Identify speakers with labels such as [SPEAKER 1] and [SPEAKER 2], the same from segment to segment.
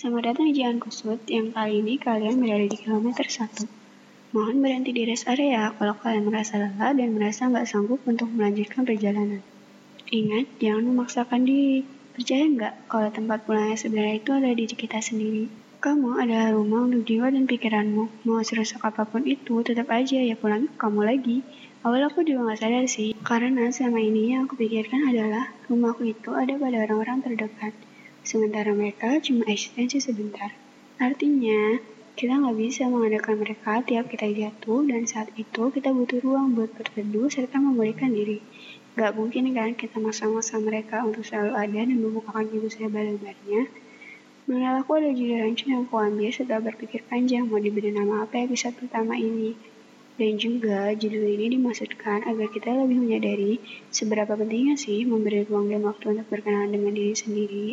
[SPEAKER 1] Selamat datang di Jalan Kusut yang kali ini kalian berada di kilometer 1. Mohon berhenti di rest area kalau kalian merasa lelah dan merasa nggak sanggup untuk melanjutkan perjalanan. Ingat, jangan memaksakan diri. Percaya nggak kalau tempat pulangnya sebenarnya itu ada di kita sendiri. Kamu adalah rumah untuk jiwa dan pikiranmu. Mau serusak apa pun itu, tetap aja ya pulang kamu lagi. Awal aku juga nggak sadar sih, karena selama ini yang aku pikirkan adalah rumahku itu ada pada orang-orang terdekat sementara mereka cuma eksistensi sebentar. Artinya, kita nggak bisa mengadakan mereka tiap kita jatuh dan saat itu kita butuh ruang buat berteduh serta memulihkan diri. Gak mungkin kan kita masa-masa mereka untuk selalu ada dan membukakan pintu saya lebarnya. Mengenal aku ada judul rancun yang aku ambil setelah berpikir panjang mau diberi nama apa episode pertama ini. Dan juga judul ini dimaksudkan agar kita lebih menyadari seberapa pentingnya sih memberi ruang dan waktu untuk berkenalan dengan diri sendiri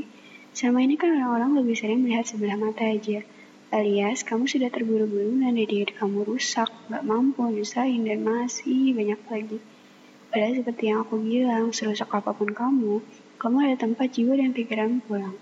[SPEAKER 1] Selama ini kan orang-orang lebih sering melihat sebelah mata aja. Alias, kamu sudah terburu-buru dan diri kamu rusak, gak mampu nyusahin, dan masih banyak lagi. Padahal seperti yang aku bilang, serusak apa pun kamu, kamu ada tempat jiwa dan pikiran pulang.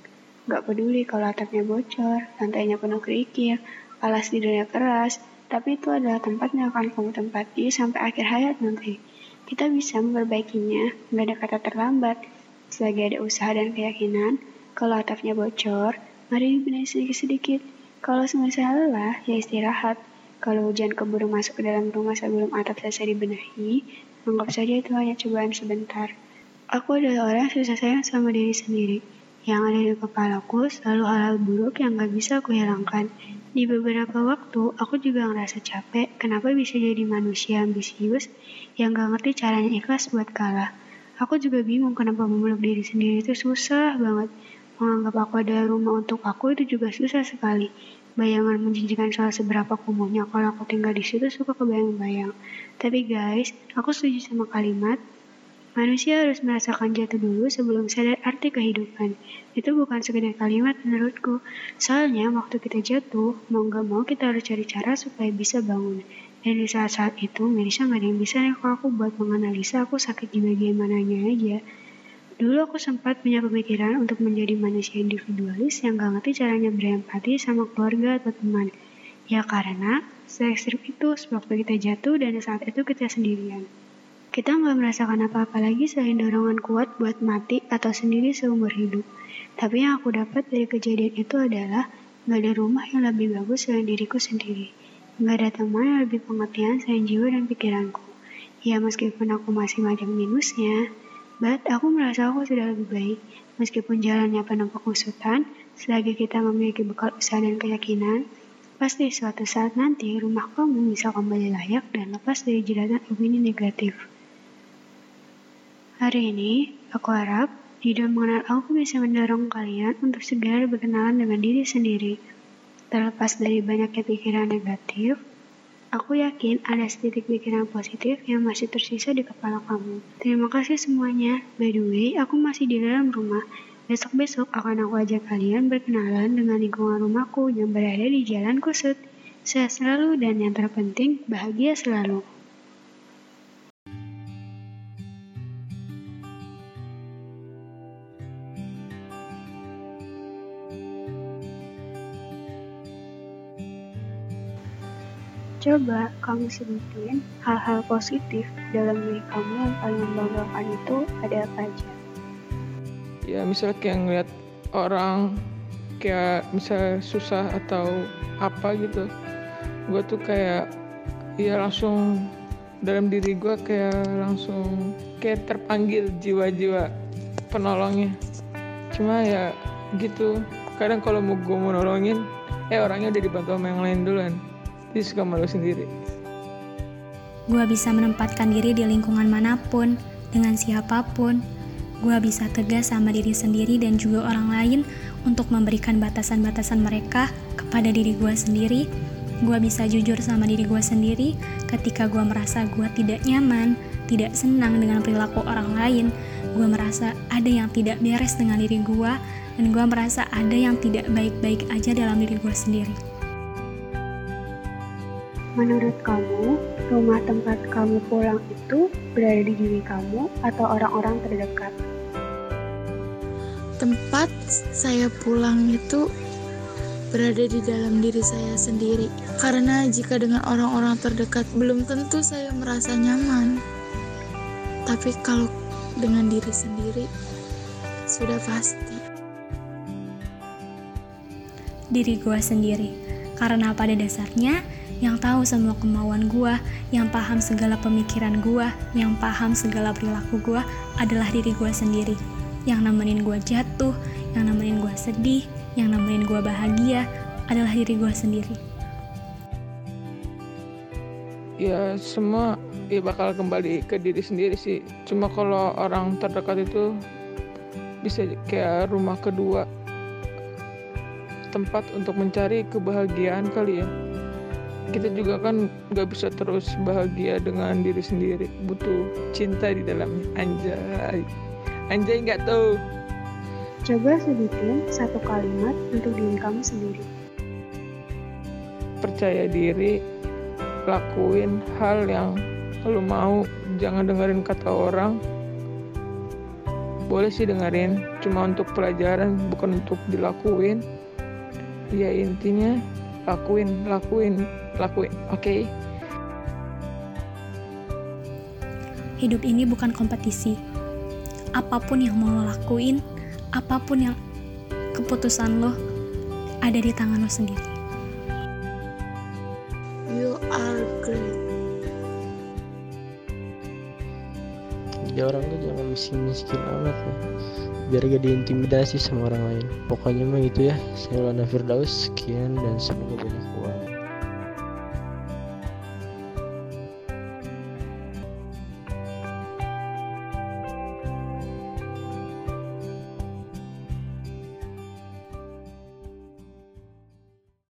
[SPEAKER 1] Gak peduli kalau atapnya bocor, lantainya penuh kerikil, alas tidurnya keras, tapi itu adalah tempat yang akan kamu tempati sampai akhir hayat nanti. Kita bisa memperbaikinya, gak ada kata terlambat. Selagi ada usaha dan keyakinan, kalau atapnya bocor, mari dibenahi sedikit-sedikit. Kalau semasa lelah, ya istirahat. Kalau hujan keburu masuk ke dalam rumah sebelum atap selesai dibenahi, anggap saja itu hanya cobaan sebentar. Aku adalah orang yang susah sayang sama diri sendiri. Yang ada di kepalaku selalu hal-hal buruk yang gak bisa aku hilangkan. Di beberapa waktu, aku juga ngerasa capek kenapa bisa jadi manusia ambisius yang gak ngerti caranya ikhlas buat kalah. Aku juga bingung kenapa memeluk diri sendiri itu susah banget. Menganggap aku ada rumah untuk aku itu juga susah sekali. Bayangan menjanjikan soal seberapa kumuhnya kalau aku tinggal di situ suka kebayang-bayang. Tapi guys, aku setuju sama kalimat Manusia harus merasakan jatuh dulu sebelum sadar arti kehidupan. Itu bukan sekedar kalimat menurutku. Soalnya waktu kita jatuh, mau gak mau kita harus cari cara supaya bisa bangun. Dan di saat-saat itu, Melisa gak ada yang bisa nih kalau aku buat menganalisa aku sakit di bagian mananya aja. Dulu aku sempat punya pemikiran untuk menjadi manusia individualis yang gak ngerti caranya berempati sama keluarga atau teman. Ya karena se ekstrim itu sewaktu kita jatuh dan saat itu kita sendirian. Kita nggak merasakan apa-apa lagi selain dorongan kuat buat mati atau sendiri seumur hidup. Tapi yang aku dapat dari kejadian itu adalah gak ada rumah yang lebih bagus selain diriku sendiri. Gak ada teman yang lebih pengertian selain jiwa dan pikiranku. Ya meskipun aku masih macam minusnya, But aku merasa aku sudah lebih baik, meskipun jalannya penuh kekusutan, selagi kita memiliki bekal usaha dan keyakinan, pasti suatu saat nanti rumah kamu bisa kembali layak dan lepas dari jeratan opini negatif. Hari ini, aku harap video mengenal aku bisa mendorong kalian untuk segera berkenalan dengan diri sendiri. Terlepas dari banyaknya pikiran negatif, Aku yakin ada setitik pikiran positif yang masih tersisa di kepala kamu. Terima kasih semuanya. By the way, aku masih di dalam rumah. Besok-besok akan aku ajak kalian berkenalan dengan lingkungan rumahku yang berada di Jalan Kusut. Sehat selalu dan yang terpenting, bahagia selalu. Coba kamu sebutin hal-hal positif dalam diri kamu yang paling membanggakan itu ada apa aja?
[SPEAKER 2] Ya misalnya kayak ngeliat orang kayak misalnya susah atau apa gitu. Gue tuh kayak ya langsung dalam diri gue kayak langsung kayak terpanggil jiwa-jiwa penolongnya. Cuma ya gitu. Kadang kalau mau gue mau nolongin eh orangnya udah dibantu sama yang lain duluan jadi suka malu sendiri.
[SPEAKER 3] Gua bisa menempatkan diri di lingkungan mana pun, dengan siapa pun. Gua bisa tegas sama diri sendiri dan juga orang lain untuk memberikan batasan-batasan mereka kepada diri gua sendiri. Gua bisa jujur sama diri gua sendiri ketika gua merasa gua tidak nyaman, tidak senang dengan perilaku orang lain. Gua merasa ada yang tidak beres dengan diri gua dan gua merasa ada yang tidak baik-baik aja dalam diri gua sendiri.
[SPEAKER 1] Menurut kamu, rumah tempat kamu pulang itu berada di diri kamu atau orang-orang terdekat?
[SPEAKER 4] Tempat saya pulang itu berada di dalam diri saya sendiri. Karena jika dengan orang-orang terdekat belum tentu saya merasa nyaman. Tapi kalau dengan diri sendiri sudah pasti.
[SPEAKER 3] Diri gue sendiri. Karena pada dasarnya yang tahu semua kemauan gue, yang paham segala pemikiran gue, yang paham segala perilaku gue adalah diri gue sendiri. Yang nemenin gue jatuh, yang nemenin gue sedih, yang nemenin gue bahagia adalah diri gue sendiri.
[SPEAKER 2] Ya semua ya bakal kembali ke diri sendiri sih. Cuma kalau orang terdekat itu bisa kayak rumah kedua tempat untuk mencari kebahagiaan kali ya kita juga kan nggak bisa terus bahagia dengan diri sendiri. Butuh cinta di dalamnya. Anjay. Anjay nggak tahu.
[SPEAKER 1] Coba sebutin satu kalimat untuk diri kamu sendiri.
[SPEAKER 2] percaya diri lakuin hal yang lu mau jangan dengerin kata orang. Boleh sih dengerin cuma untuk pelajaran bukan untuk dilakuin. Ya intinya lakuin lakuin lakuin oke okay?
[SPEAKER 3] Hidup ini bukan kompetisi. Apa pun yang mau lo lakuin, apa pun yang keputusan lo ada di tangan lo sendiri.
[SPEAKER 4] You are great.
[SPEAKER 5] Jadi orang tuh jangan miskin-miskin amat ya. Biar gak diintimidasi sama orang lain. Pokoknya mah itu ya. Saya Lana Firdaus. Sekian dan semoga banyak